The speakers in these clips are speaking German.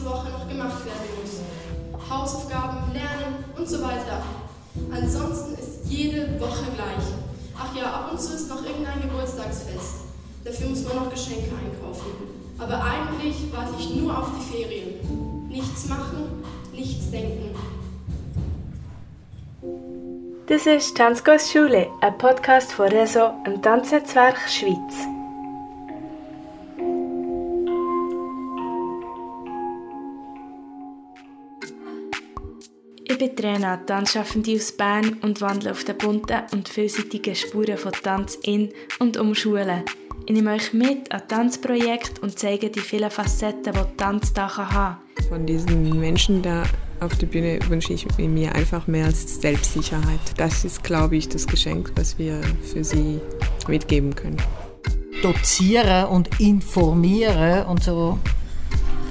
nächste Woche noch gemacht werden muss. Hausaufgaben, Lernen und so weiter. Ansonsten ist jede Woche gleich. Ach ja, ab und zu ist noch irgendein Geburtstagsfest. Dafür muss man noch Geschenke einkaufen. Aber eigentlich warte ich nur auf die Ferien. Nichts machen, nichts denken. Das ist Tanzkurs Schule, ein Podcast von RESO, im Tanznetzwerk Schweiz. Bin Trainer, Tanzschaffende aus Bern und wandle auf den bunten und vielseitigen Spuren von Tanz in und um Schulen. Ich nehme euch mit an Tanzprojekte und zeige die vielen Facetten, die Tanz da haben kann. Von diesen Menschen da auf der Bühne wünsche ich mir einfach mehr Selbstsicherheit. Das ist, glaube ich, das Geschenk, was wir für sie mitgeben können. Dozieren und informieren und so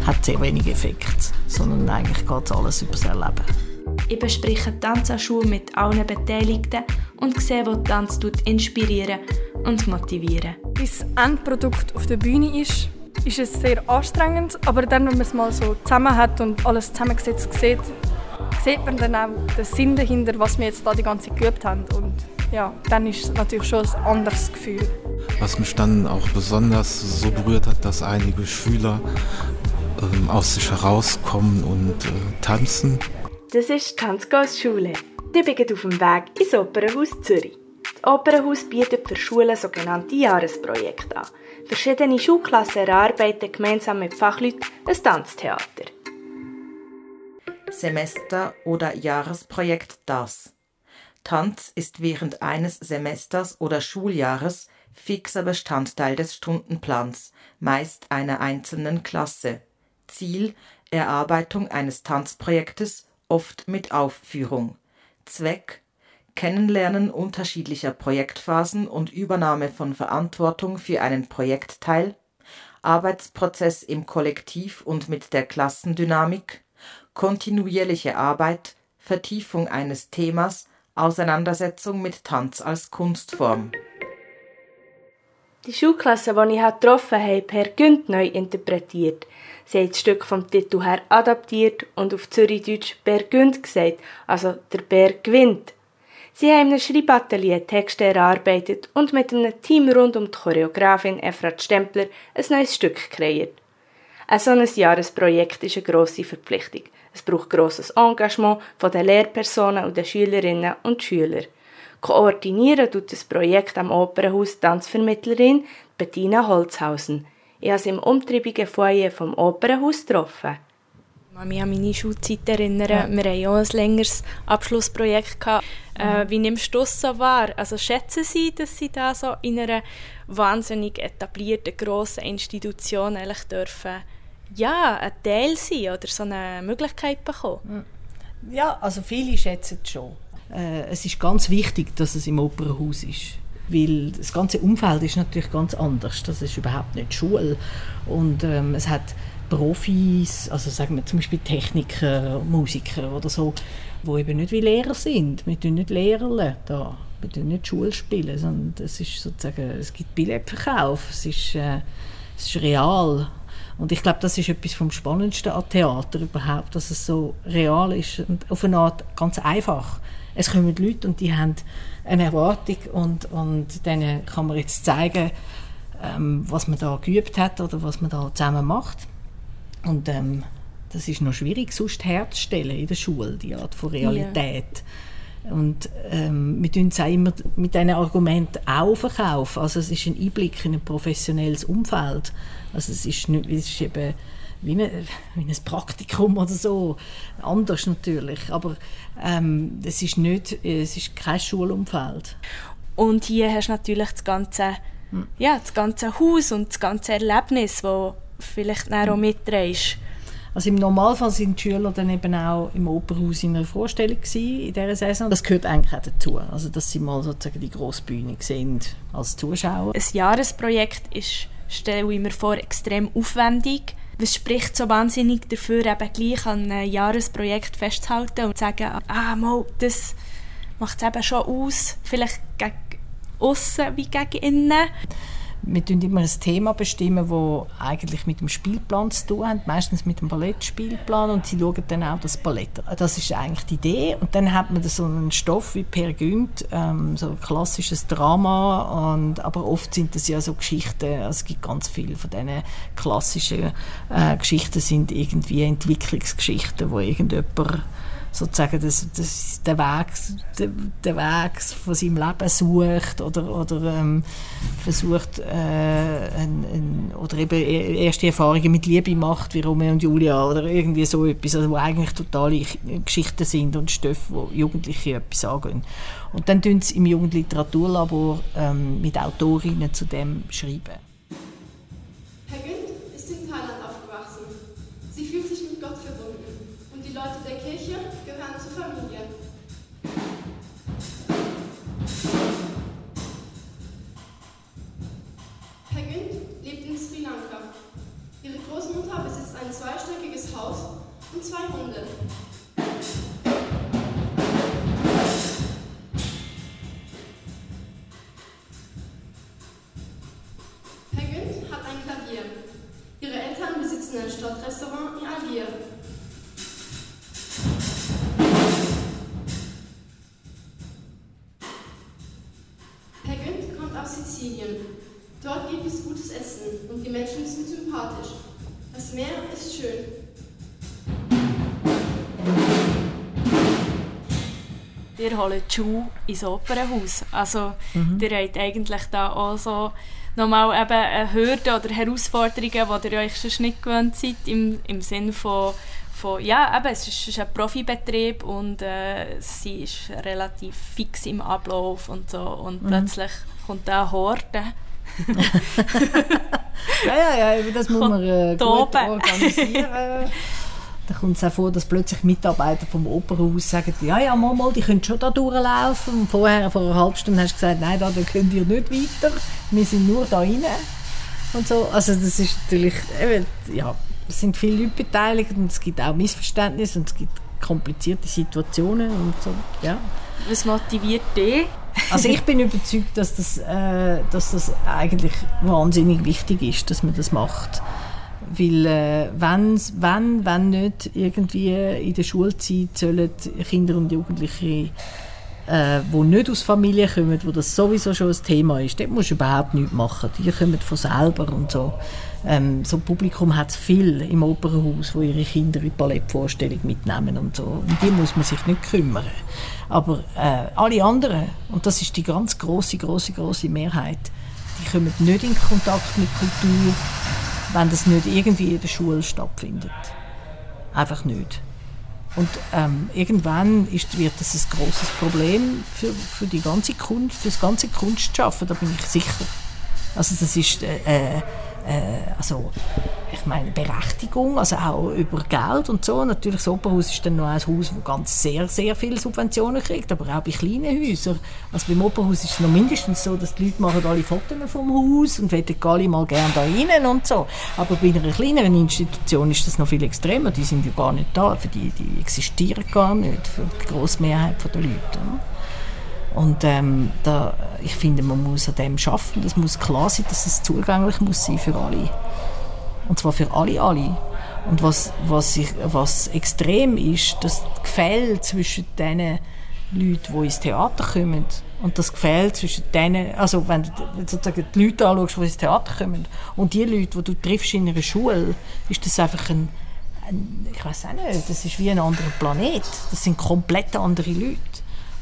hat sehr wenig Effekt, sondern eigentlich geht alles über das Erleben. Ich bespreche Tanz an Schule mit allen Beteiligten und sehe, wo Tanz inspirieren und motivieren. Bis das Endprodukt auf der Bühne ist, ist es sehr anstrengend, aber dann, wenn man es mal so zusammen hat und alles zusammengesetzt sieht, sieht man dann auch den Sinn dahinter, was wir jetzt da die ganze Zeit geübt haben. Und ja, dann ist es natürlich schon ein anderes Gefühl. Was mich dann auch besonders so berührt hat, dass einige Schüler ähm, aus sich herauskommen und äh, tanzen das ist Tanzgas Schule. Ich bin auf dem Weg ins Opernhaus Zürich. Das Opernhaus bietet für Schulen sogenannte Jahresprojekte an. Verschiedene Schulklassen erarbeiten gemeinsam mit Fachleuten ein Tanztheater. Semester- oder Jahresprojekt das. Tanz ist während eines Semesters oder Schuljahres fixer Bestandteil des Stundenplans, meist einer einzelnen Klasse. Ziel Erarbeitung eines Tanzprojektes oft mit Aufführung. Zweck Kennenlernen unterschiedlicher Projektphasen und Übernahme von Verantwortung für einen Projektteil, Arbeitsprozess im Kollektiv und mit der Klassendynamik, kontinuierliche Arbeit, Vertiefung eines Themas, Auseinandersetzung mit Tanz als Kunstform. Die Schulklasse, die ich getroffen habe, per Günd neu interpretiert – Sie haben das Stück vom Titel her adaptiert und auf Zürichdeutsch Bergünd gesagt, also der Berg gewinnt. Sie haben einem Schreibatelier Texte erarbeitet und mit einem Team rund um die Choreografin Efrat Stempler ein neues Stück kreiert. Ein solches Jahresprojekt ist eine grosse Verpflichtung. Es braucht grosses Engagement von den Lehrpersonen und den Schülerinnen und Schülern. Koordinieren tut das Projekt am Opernhaus Tanzvermittlerin Bettina Holzhausen. Ich habe sie im umtriebigen Foyer vom Opernhaus getroffen. Ich mich an meine Schulzeit erinnern. Ja. Wir hatten auch ein längeres Abschlussprojekt. Gehabt. Äh, mhm. wie nimmst du das so wahr? Also schätzen Sie, dass Sie da so in einer wahnsinnig etablierten, grossen Institution eigentlich dürfen ja, ein Teil sein oder so eine Möglichkeit bekommen? Ja, also viele schätzen es schon. Äh, es ist ganz wichtig, dass es im Opernhaus ist weil das ganze Umfeld ist natürlich ganz anders. Das ist überhaupt nicht Schule und ähm, es hat Profis, also sagen wir zum Beispiel Techniker, Musiker oder so, wo eben nicht wie Lehrer sind. Wir tun nicht Lehrer da, wir tun nicht Schule spielen, sondern es ist sozusagen, es gibt Billetverkauf, es ist, äh, es ist real. Und ich glaube, das ist etwas vom Spannendsten an Theater überhaupt, dass es so real ist und auf eine Art ganz einfach. Es kommen Leute und die haben eine Erwartung und, und denen kann man jetzt zeigen, ähm, was man da geübt hat oder was man da zusammen macht. Und ähm, das ist noch schwierig, sonst herzustellen in der Schule, die Art von Realität. Ja. Und ähm, wir tun es auch immer mit diesen Argumenten auch verkaufen. Also es ist ein Einblick in ein professionelles Umfeld. Also es ist, nicht, es ist eben wie, eine, wie ein Praktikum oder so. Anders natürlich, aber ähm, es, ist nicht, es ist kein Schulumfeld. Und hier hast du natürlich das ganze, hm. ja, das ganze Haus und das ganze Erlebnis, das vielleicht auch hm. mitträgst. Also im Normalfall sind die Schüler dann eben auch im Opernhaus in einer Vorstellung in dieser Saison. Das gehört eigentlich auch dazu, also dass sie mal sozusagen die grosse Bühne sehen als Zuschauer. Ein Jahresprojekt ist, stelle ich mir vor, extrem aufwendig was spricht so wahnsinnig dafür, eben gleich an einem Jahresprojekt festzuhalten und zu sagen, ah, mal, das macht es eben schon aus, vielleicht gegen außen wie gegen innen? Wir bestimmen immer ein Thema, bestimmen, das eigentlich mit dem Spielplan zu tun hat, meistens mit dem Ballettspielplan und sie schauen dann auch das Ballett. Das ist eigentlich die Idee und dann hat man so einen Stoff wie Per Günd, ähm, so ein klassisches Drama, und, aber oft sind das ja so Geschichten, also es gibt ganz viele von diesen klassischen äh, Geschichten sind irgendwie Entwicklungsgeschichten, wo irgendjemand sozusagen das, das, den, Weg, den, den Weg von seinem Leben sucht oder, oder ähm, versucht äh, ein, ein, oder eben e-, erste Erfahrungen mit Liebe macht, wie Romeo und Julia oder irgendwie so etwas, also wo eigentlich totale Geschichten sind und Stoffe, wo Jugendliche etwas angehen. Und dann tun sie im Jugendliteraturlabor ähm, mit Autorinnen zu dem schreiben. Aus Sizilien. Dort gibt es gutes Essen und die Menschen sind sympathisch. Das Meer ist schön. ihr holt die Schuhe ins Opernhaus. Also mhm. ihr habt eigentlich da auch so nochmal eben eine Hürde oder Herausforderungen, die ihr euch sonst nicht gewöhnt seid, im, im Sinne von, von ja, eben, es ist, ist ein Profibetrieb und äh, sie ist relativ fix im Ablauf und so und mhm. plötzlich kommt da eine Horde. ja, ja, ja, das muss man äh, gut organisieren. Dann kommt es auch vor, dass plötzlich Mitarbeiter vom Opernhaus sagen, ja, ja, mal, mal, die können schon da durchlaufen. Und vorher, vor einer halben Stunde, hast du gesagt, nein, da, da könnt ihr nicht weiter. Wir sind nur da rein. Und so. Also das ist natürlich, eben, ja, es sind viele Leute beteiligt und es gibt auch Missverständnisse und es gibt komplizierte Situationen und so, ja. Was motiviert dich? Also ich bin überzeugt, dass das, äh, dass das eigentlich wahnsinnig wichtig ist, dass man das macht. Weil äh, wenn, wenn, wenn nicht irgendwie in der Schulzeit sollen Kinder und Jugendliche, äh, die nicht aus Familien kommen, wo das sowieso schon ein Thema ist, dort musst du überhaupt nichts machen. Die kommen von selber und so. Ähm, so ein Publikum hat es viel im Opernhaus, wo ihre Kinder in Ballettvorstellung mitnehmen und so. Um die muss man sich nicht kümmern. Aber äh, alle anderen, und das ist die ganz große, große, große Mehrheit, die kommen nicht in Kontakt mit Kultur wenn das nicht irgendwie in der Schule stattfindet. Einfach nicht. Und ähm, irgendwann ist, wird das ein großes Problem für, für die ganze Kunst, für das ganze Kunstschaffen, da bin ich sicher. Also das ist äh, äh also ich meine Berechtigung, also auch über Geld und so. Natürlich, das Opernhaus ist dann noch ein Haus, das ganz sehr, sehr viele Subventionen kriegt, aber auch bei kleinen Häusern. Also beim Opernhaus ist es noch mindestens so, dass die Leute machen alle Fotos vom Haus und wollen alle mal gerne da rein und so. Aber bei einer kleineren Institution ist das noch viel extremer. Die sind ja gar nicht da, für die, die existieren gar nicht, für die grosse Mehrheit der Leute. Und ähm, da, ich finde, man muss an dem schaffen. Es muss klar sein, dass es zugänglich muss sein für alle. Und zwar für alle, alle. Und was, was, ich, was extrem ist, das Gefälle zwischen den Leuten, die ins Theater kommen, und das Gefälle zwischen denen, also wenn du sozusagen die Leute anschaust, die ins Theater kommen, und die Leute, die du triffst in einer Schule, ist das einfach ein, ein ich weiß auch nicht, das ist wie ein anderer Planet. Das sind komplett andere Leute.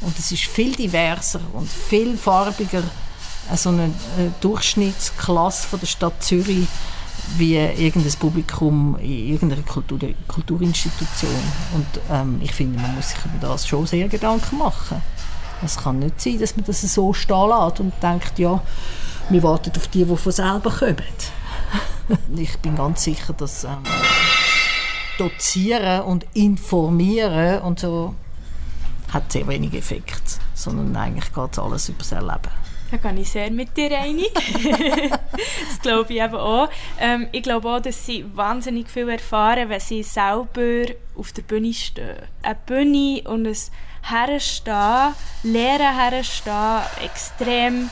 Und es ist viel diverser und viel farbiger, so eine Durchschnittsklasse von der Stadt Zürich wie irgendein Publikum in irgendeiner Kultur, Kulturinstitution. Und ähm, ich finde, man muss sich über das schon sehr Gedanken machen. Es kann nicht sein, dass man das so stehen lässt und denkt, ja, wir warten auf die, die von selber kommen. ich bin ganz sicher, dass ähm, Dozieren und Informieren und so hat sehr wenig Effekt, sondern eigentlich geht es alles über das Erleben. Da gehe ich sehr mit dir einig. das glaube ich eben auch. Ähm, ich glaube auch, dass sie wahnsinnig viel erfahren, wenn sie selber auf der Bühne stehen. Eine Bühne und ein Herstehen, Lehren herstehen, extrem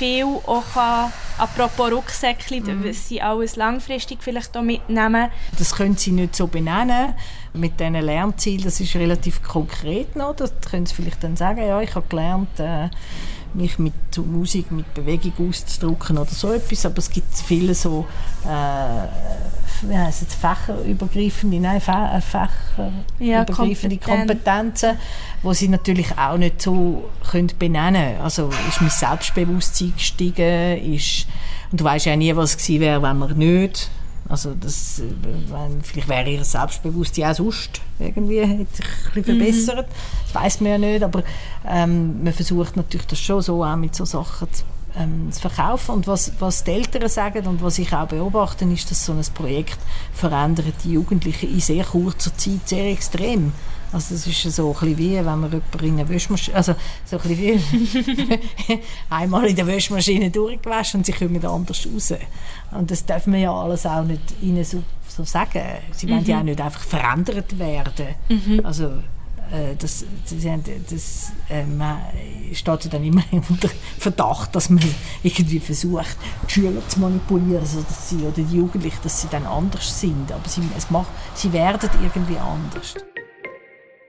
viel auch kann, apropos Rucksäckchen, mhm. was sie alles langfristig vielleicht auch mitnehmen. Das können sie nicht so benennen mit diesen Lernzielen, das ist relativ konkret noch, das können sie vielleicht dann sagen, ja, ich habe gelernt, äh, mich mit Musik, mit Bewegung auszudrücken oder so etwas, aber es gibt viele so, äh, wie heisst es, fächerübergreifende, nein, fächerübergreifende ja, Kompetenzen, die sie natürlich auch nicht so können benennen können. Also ist mein Selbstbewusstsein gestiegen, ist, und du weißt ja nie, was es gewesen wäre, wenn man nicht also das, wenn, vielleicht wäre ihr Selbstbewusstsein auch sonst irgendwie hat sich ein bisschen mhm. verbessert. Das weiß man ja nicht, aber ähm, man versucht natürlich das schon so auch mit so Sachen zu, ähm, zu verkaufen. Und was, was die Eltern sagen und was ich auch beobachte, ist, dass so ein Projekt verändert die Jugendlichen in sehr kurzer Zeit sehr extrem. Also das ist so ein wie, wenn man jemanden in eine Wäschmaschine, also so ein wie einmal in der Wäschmaschine durchgewaschen und sie kommen anders raus. Und das darf man ja alles auch nicht ihnen so, so sagen. Sie mhm. wollen ja auch nicht einfach verändert werden. Mhm. Also das, das, das äh, man steht dann immer unter Verdacht, dass man irgendwie versucht, die Schüler zu manipulieren, also dass sie, oder die Jugendlichen, dass sie dann anders sind. Aber sie, es macht, sie werden irgendwie anders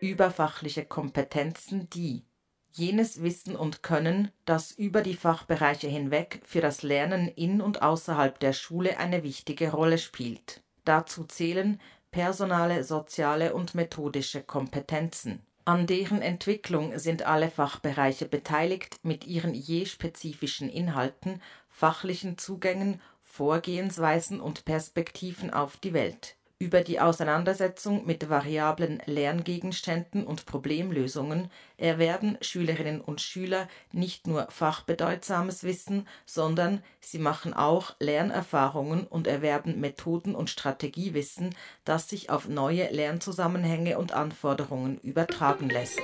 überfachliche Kompetenzen, die jenes Wissen und Können, das über die Fachbereiche hinweg für das Lernen in und außerhalb der Schule eine wichtige Rolle spielt. Dazu zählen personale, soziale und methodische Kompetenzen. An deren Entwicklung sind alle Fachbereiche beteiligt mit ihren je spezifischen Inhalten, fachlichen Zugängen, Vorgehensweisen und Perspektiven auf die Welt über die Auseinandersetzung mit variablen Lerngegenständen und Problemlösungen erwerben Schülerinnen und Schüler nicht nur fachbedeutsames Wissen, sondern sie machen auch Lernerfahrungen und erwerben Methoden und Strategiewissen, das sich auf neue Lernzusammenhänge und Anforderungen übertragen lässt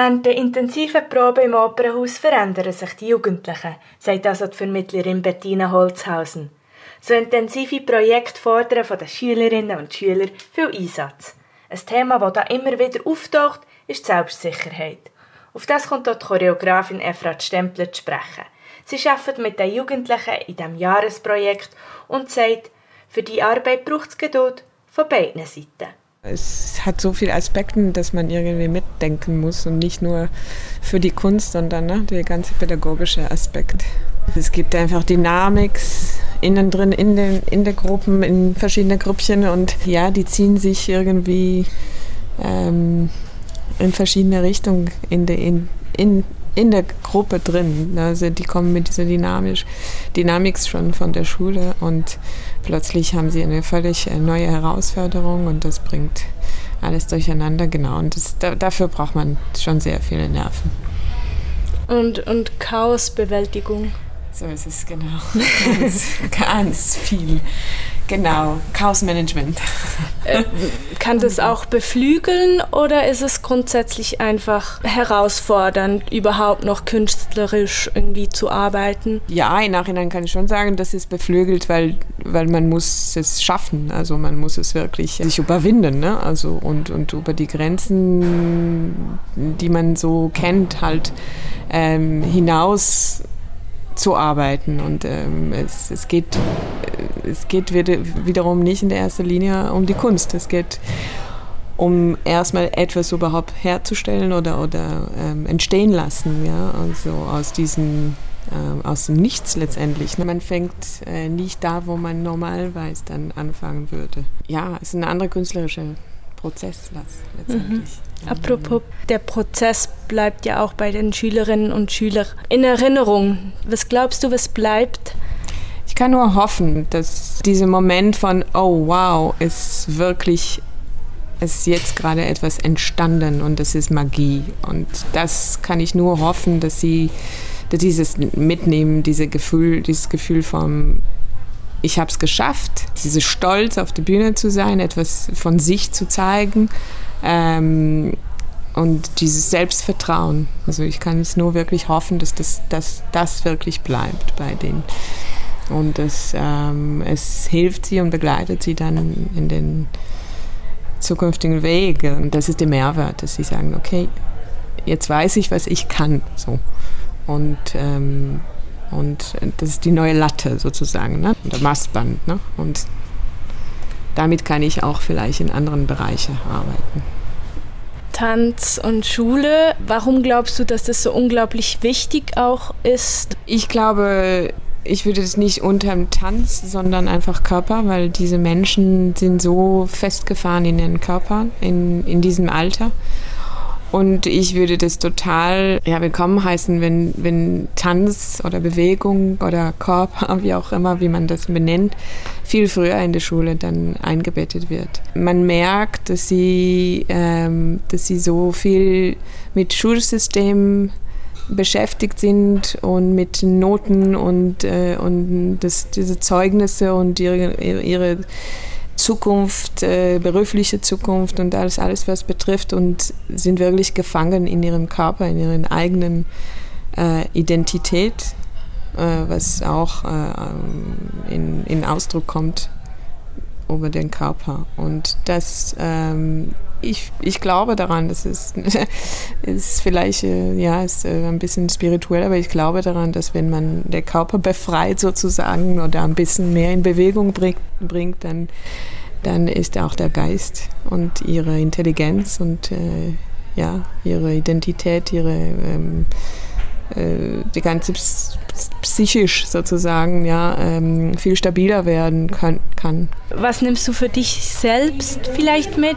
Während der intensiven Probe im Opernhaus verändern sich die Jugendlichen, sagt also die Vermittlerin Bettina Holzhausen. So intensive Projekte fordern von den Schülerinnen und Schülern viel Einsatz. Ein Thema, das da immer wieder auftaucht, ist die Selbstsicherheit. Auf das kommt auch die Choreografin Efrat Stempler zu sprechen. Sie arbeitet mit den Jugendlichen in diesem Jahresprojekt und sagt, für die Arbeit braucht es Geduld von beiden Seiten. Es hat so viele Aspekte, dass man irgendwie mitdenken muss und nicht nur für die Kunst, sondern ne, der ganze pädagogische Aspekt. Es gibt einfach Dynamik innen drin in den, in den Gruppen, in verschiedene Gruppchen und ja, die ziehen sich irgendwie ähm, in verschiedene Richtungen in, de, in, in, in der Gruppe drin. Also die kommen mit dieser Dynamisch, Dynamik schon von der Schule und plötzlich haben sie eine völlig äh, neue Herausforderung und das bringt alles durcheinander. Genau, und das, da, dafür braucht man schon sehr viele Nerven. Und, und Chaosbewältigung. So ist es, genau. Ganz, ganz viel. Genau, Chaosmanagement. Äh, kann das auch beflügeln oder ist es grundsätzlich einfach herausfordernd, überhaupt noch künstlerisch irgendwie zu arbeiten? Ja, im Nachhinein kann ich schon sagen, dass es beflügelt, weil, weil man muss es schaffen. Also man muss es wirklich sich überwinden. Ne? Also und, und über die Grenzen, die man so kennt, halt ähm, hinaus zu arbeiten. Und ähm, es, es, geht, es geht wiederum nicht in der ersten Linie um die Kunst. Es geht um erstmal etwas überhaupt herzustellen oder, oder ähm, entstehen lassen, ja, also aus diesem äh, aus dem Nichts letztendlich. Man fängt äh, nicht da, wo man normalerweise dann anfangen würde. Ja, es ist eine andere künstlerische Prozess letztendlich. Mhm. Apropos, der Prozess bleibt ja auch bei den Schülerinnen und Schülern in Erinnerung. Was glaubst du, was bleibt? Kann nur hoffen, dass dieser Moment von, oh wow, ist wirklich, ist jetzt gerade etwas entstanden und das ist Magie. Und das kann ich nur hoffen, dass sie dass dieses mitnehmen, diese Gefühl, dieses Gefühl vom ich habe es geschafft, diese Stolz auf der Bühne zu sein, etwas von sich zu zeigen ähm, und dieses Selbstvertrauen. Also ich kann es nur wirklich hoffen, dass das, dass das wirklich bleibt bei den Und es, ähm, es hilft sie und begleitet sie dann in den zukünftigen Weg. Und das ist der Mehrwert, dass sie sagen, okay, jetzt weiß ich, was ich kann. So. Und, ähm, und das ist die neue Latte sozusagen, ne? der Mastband. Ne? Und damit kann ich auch vielleicht in anderen Bereichen arbeiten. Tanz und Schule. Warum glaubst du, dass das so unglaublich wichtig auch ist? Ich glaube, ich würde es nicht unter dem Tanz, sondern einfach Körper, weil diese Menschen sind so festgefahren in ihren Körper in, in diesem Alter. Und ich würde das total ja, willkommen heißen, wenn, wenn Tanz oder Bewegung oder Körper, wie auch immer, wie man das benennt, viel früher in der Schule dann eingebettet wird. Man merkt, dass sie, ähm, dass sie so viel mit Schulsystem beschäftigt sind und mit Noten und, äh, und das, diese Zeugnisse und ihre, ihre Zukunft, äh, berufliche Zukunft und alles, alles, was betrifft und sind wirklich gefangen in ihrem Körper, in ihrer eigenen äh, Identität, äh, was auch äh, ähm, in, in Ausdruck kommt über den Körper. Und das, ähm, ich, ich glaube daran, das ist, ist vielleicht, äh, ja, ist äh, ein bisschen spirituell, aber ich glaube daran, dass wenn man den Körper befreit sozusagen oder ein bisschen mehr in Bewegung bringt, bringt dann, dann ist auch der Geist und ihre Intelligenz und äh, ja, ihre Identität, ihre ähm, äh, die ganze psychisch sozusagen ja ähm, viel stabiler werden kann, kann. Was nimmst du für dich selbst vielleicht mit?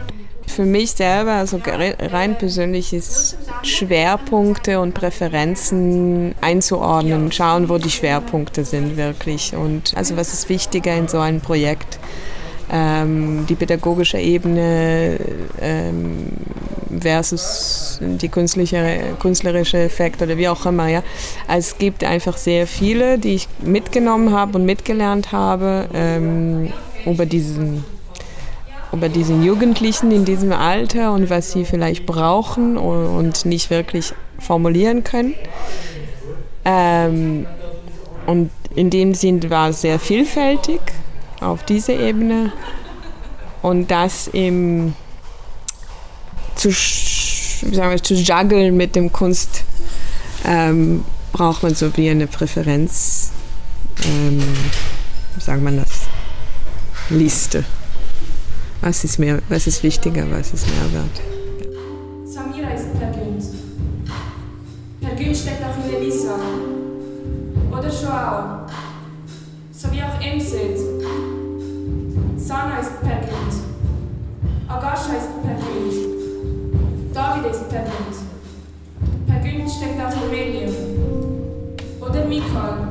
Für mich selber, also rein persönlich, ist Schwerpunkte und Präferenzen einzuordnen, schauen, wo die Schwerpunkte sind wirklich und also was ist wichtiger in so einem Projekt ähm, die pädagogische Ebene ähm, versus die künstliche, künstlerische Effekt oder wie auch immer. Ja. Also es gibt einfach sehr viele, die ich mitgenommen habe und mitgelernt habe ähm, über diesen über diesen Jugendlichen in diesem Alter und was sie vielleicht brauchen und nicht wirklich formulieren können. Ähm, und in dem Sinn war es sehr vielfältig auf dieser Ebene und das im zu, sagen wir, zu juggeln mit dem Kunst ähm, braucht man so wie eine Präferenz, ähm, wie sagt man das, Liste. Was ist, mehr, was ist wichtiger, was ist mehr wert? Samira ist Pergünd. Pergünd steckt auch in Elisa. Oder Joao. So wie auch Emset. Sana ist Pergünd. Agasha ist Pergünd. David ist Pergünd. Pergünd steckt auch in Miriam. Oder Mikal.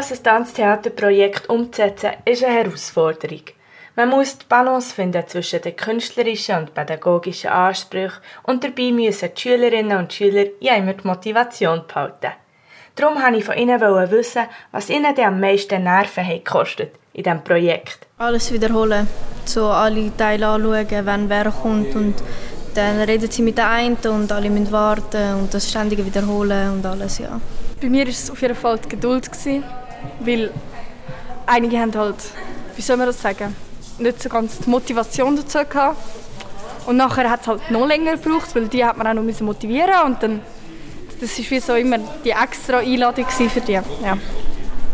Grosses Tanztheaterprojekt umzusetzen, ist eine Herausforderung. Man muss die Balance finden zwischen den künstlerischen und pädagogischen Ansprüchen und dabei müssen die Schülerinnen und Schüler ja immer die Motivation behalten. Darum wollte ich von ihnen wissen, was ihnen denn am meisten Nerven hat gekostet in diesem Projekt. Alles wiederholen, so alle Teile anschauen, wenn wer kommt und dann reden sie mit der einen und alle müssen warten und das ständige Wiederholen und alles, ja. Bei mir war es auf jeden Fall die Geduld, gewesen, weil einige haben halt, wie soll man das sagen, nicht so ganz die Motivation dazu gehabt. Und nachher hat es halt noch länger gebraucht, weil die hat man auch noch müssen motivieren und dann, das ist wie so immer die extra Einladung für die. Ja.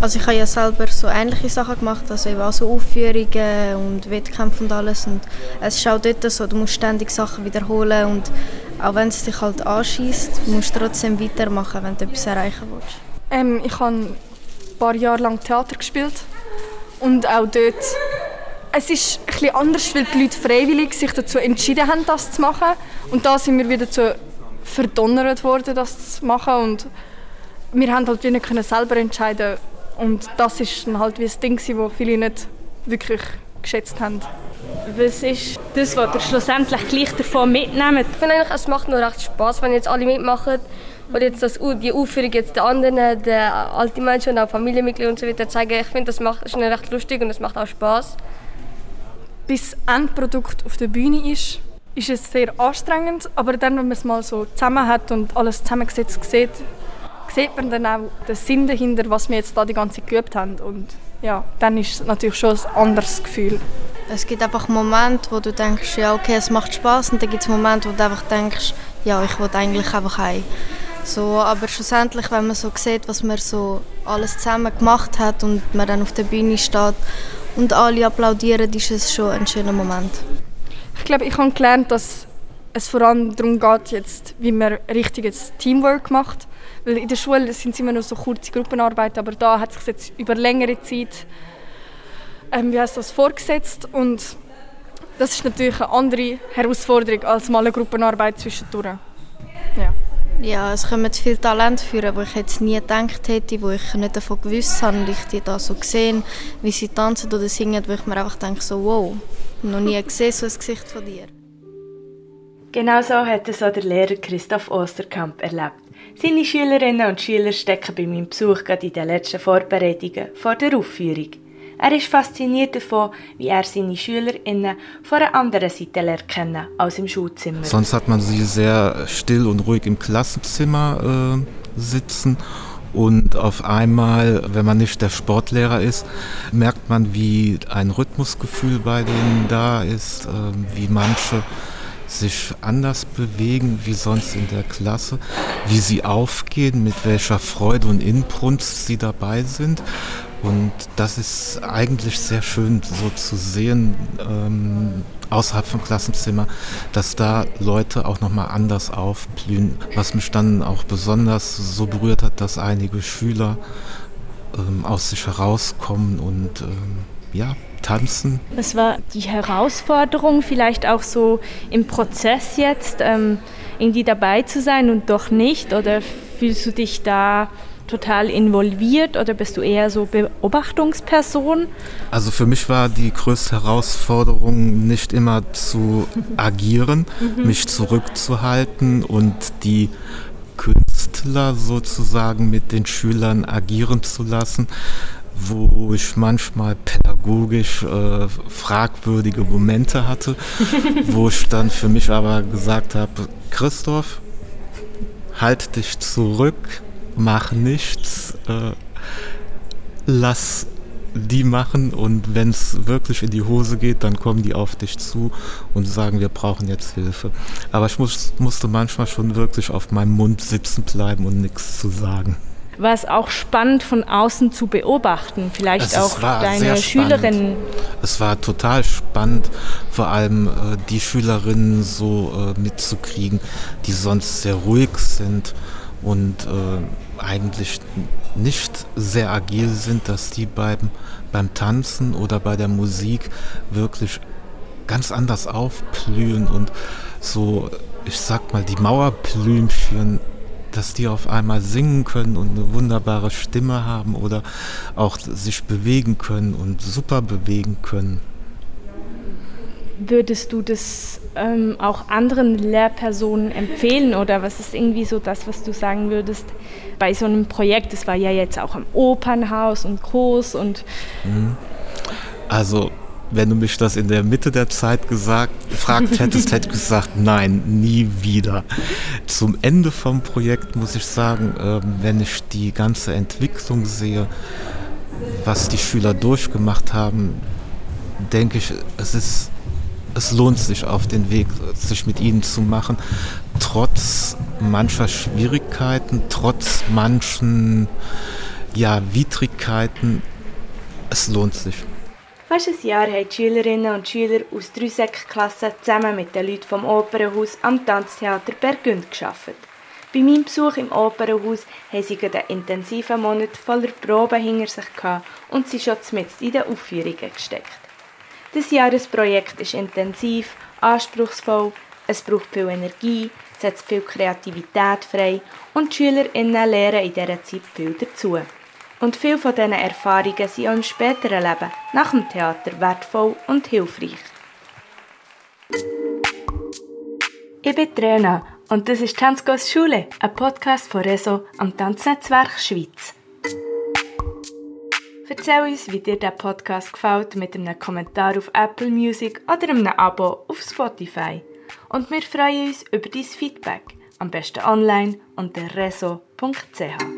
Also ich habe ja selber so ähnliche Sachen gemacht, also eben auch so Aufführungen und Wettkämpfe und alles und es ist auch dort so, du musst ständig Sachen wiederholen und auch wenn es dich halt anschießt, musst du trotzdem weitermachen, wenn du etwas erreichen willst. Ähm, ich habe ein paar Jahre lang Theater gespielt und auch dort es ist ein bisschen anders, weil die Leute freiwillig sich dazu entschieden haben, das zu machen. Und da sind wir wieder dazu verdonnert worden, das zu machen. Und wir haben halt nicht können selber entscheiden und das ist dann halt wie ein Ding, das viele nicht wirklich geschätzt haben. Was ist das, was ihr schlussendlich gleich davon mitnehmt? Ich finde eigentlich, es macht nur recht Spaß, wenn jetzt alle mitmachen und jetzt das, die Aufführung jetzt den anderen, den alten Menschen und auch Familienmitgliedern und so weiter zeigen. Ich finde, das macht, ist recht lustig und es macht auch Spaß. Bis das Endprodukt auf der Bühne ist, ist es sehr anstrengend, aber dann, wenn man es mal so zusammen hat und alles zusammengesetzt sieht, sieht man dann auch den Sinn dahinter, was wir jetzt da die ganze Zeit geübt haben. Und ja, dann ist es natürlich schon ein anderes Gefühl. Es gibt einfach Momente, wo du denkst, ja okay, es macht Spaß und dann gibt es Momente, wo du einfach denkst, ja, ich will eigentlich einfach heim. So, aber schlussendlich, wenn man so sieht, was man so alles zusammen gemacht hat und man dann auf der Bühne steht und alle applaudieren, ist es schon ein schöner Moment. Ich glaube, ich habe gelernt, dass es vor allem darum geht, jetzt, wie man richtiges Teamwork macht. Weil in der Schule sind es immer nur so kurze Gruppenarbeiten, aber da hat sich jetzt über längere Zeit ähm, wie das, vorgesetzt und das ist natürlich eine andere Herausforderung als mal eine Gruppenarbeit zwischendurch. Ja. Ja, es kommen viele Talente führen, die ich jetzt nie gedacht hätte, wo ich nicht davon gewusst habe und ich die da so gesehen, wie sie tanzen oder singen, wo ich mir einfach denke so, wow, noch nie gesehen so ein Gesicht von dir. Genau so hat es auch der Lehrer Christoph Osterkamp erlebt. Seine Schülerinnen und Schüler stecken bei meinem Besuch gerade in den letzten Vorbereitungen vor der Aufführung. Er ist fasziniert davon, wie er seine SchülerInnen von einer anderen Seite lernt als im Schulzimmer. Sonst hat man sie sehr still und ruhig im Klassenzimmer äh, sitzen. Und auf einmal, wenn man nicht der Sportlehrer ist, merkt man, wie ein Rhythmusgefühl bei denen da ist, äh, wie manche sich anders bewegen wie sonst in der Klasse, wie sie aufgehen, mit welcher Freude und Inbrunst sie dabei sind. Und das ist eigentlich sehr schön so zu sehen ähm, außerhalb vom Klassenzimmer, dass da Leute auch nochmal anders aufblühen. Was mich dann auch besonders so berührt hat, dass einige Schüler ähm, aus sich herauskommen und ähm, ja, tanzen. Was war die Herausforderung vielleicht auch so im Prozess jetzt, ähm, irgendwie dabei zu sein und doch nicht? Oder fühlst du dich da total involviert oder bist du eher so Beobachtungsperson? Also für mich war die größte Herausforderung nicht immer zu agieren, mhm. mich zurückzuhalten und die Künstler sozusagen mit den Schülern agieren zu lassen, wo ich manchmal pädagogisch äh, fragwürdige Momente hatte, wo ich dann für mich aber gesagt habe, Christoph, halt dich zurück, mach nichts, äh, lass die machen und wenn es wirklich in die Hose geht, dann kommen die auf dich zu und sagen, wir brauchen jetzt Hilfe. Aber ich muss, musste manchmal schon wirklich auf meinem Mund sitzen bleiben und nichts zu sagen. War es auch spannend von außen zu beobachten, vielleicht es auch deine Schülerinnen? Es war total spannend, vor allem äh, die Schülerinnen so äh, mitzukriegen, die sonst sehr ruhig sind und äh, eigentlich nicht sehr agil sind, dass die beim, beim Tanzen oder bei der Musik wirklich ganz anders aufblühen und so, ich sag mal, die Mauerblümchen, dass die auf einmal singen können und eine wunderbare Stimme haben oder auch sich bewegen können und super bewegen können. Würdest du das ähm, auch anderen Lehrpersonen empfehlen oder was ist irgendwie so das, was du sagen würdest bei so einem Projekt? Das war ja jetzt auch am Opernhaus und groß und. Mhm. Also, wenn du mich das in der Mitte der Zeit gesagt, gefragt hättest, hätte ich gesagt, nein, nie wieder. Zum Ende vom Projekt muss ich sagen, ähm, wenn ich die ganze Entwicklung sehe, was die Schüler durchgemacht haben, denke ich, es ist es lohnt sich auf den Weg, sich mit ihnen zu machen, trotz mancher Schwierigkeiten, trotz manchen ja, Widrigkeiten. Es lohnt sich. Fast ein Jahr haben die Schülerinnen und Schüler aus drei Sekklassen zusammen mit den Leuten vom Opernhaus am Tanztheater Bergünd gearbeitet. Bei meinem Besuch im Opernhaus haben sie einen intensiven Monat voller Proben hinter sich gehabt und sie schon mit in den Aufführungen gesteckt. Das Jahresprojekt ist intensiv, anspruchsvoll, es braucht viel Energie, setzt viel Kreativität frei und die SchülerInnen lernen in dieser Zeit viel dazu. Und viele von diesen Erfahrungen sind auch im späteren Leben nach dem Theater wertvoll und hilfreich. Ich bin Trena und das ist Tanzgos Schule, ein Podcast von Reso am Tanznetzwerk Schweiz. Erzähl uns, wie dir der Podcast gefällt mit einem Kommentar auf Apple Music oder einem Abo auf Spotify. Und wir freuen uns über dein Feedback, am besten online unter reso.ch.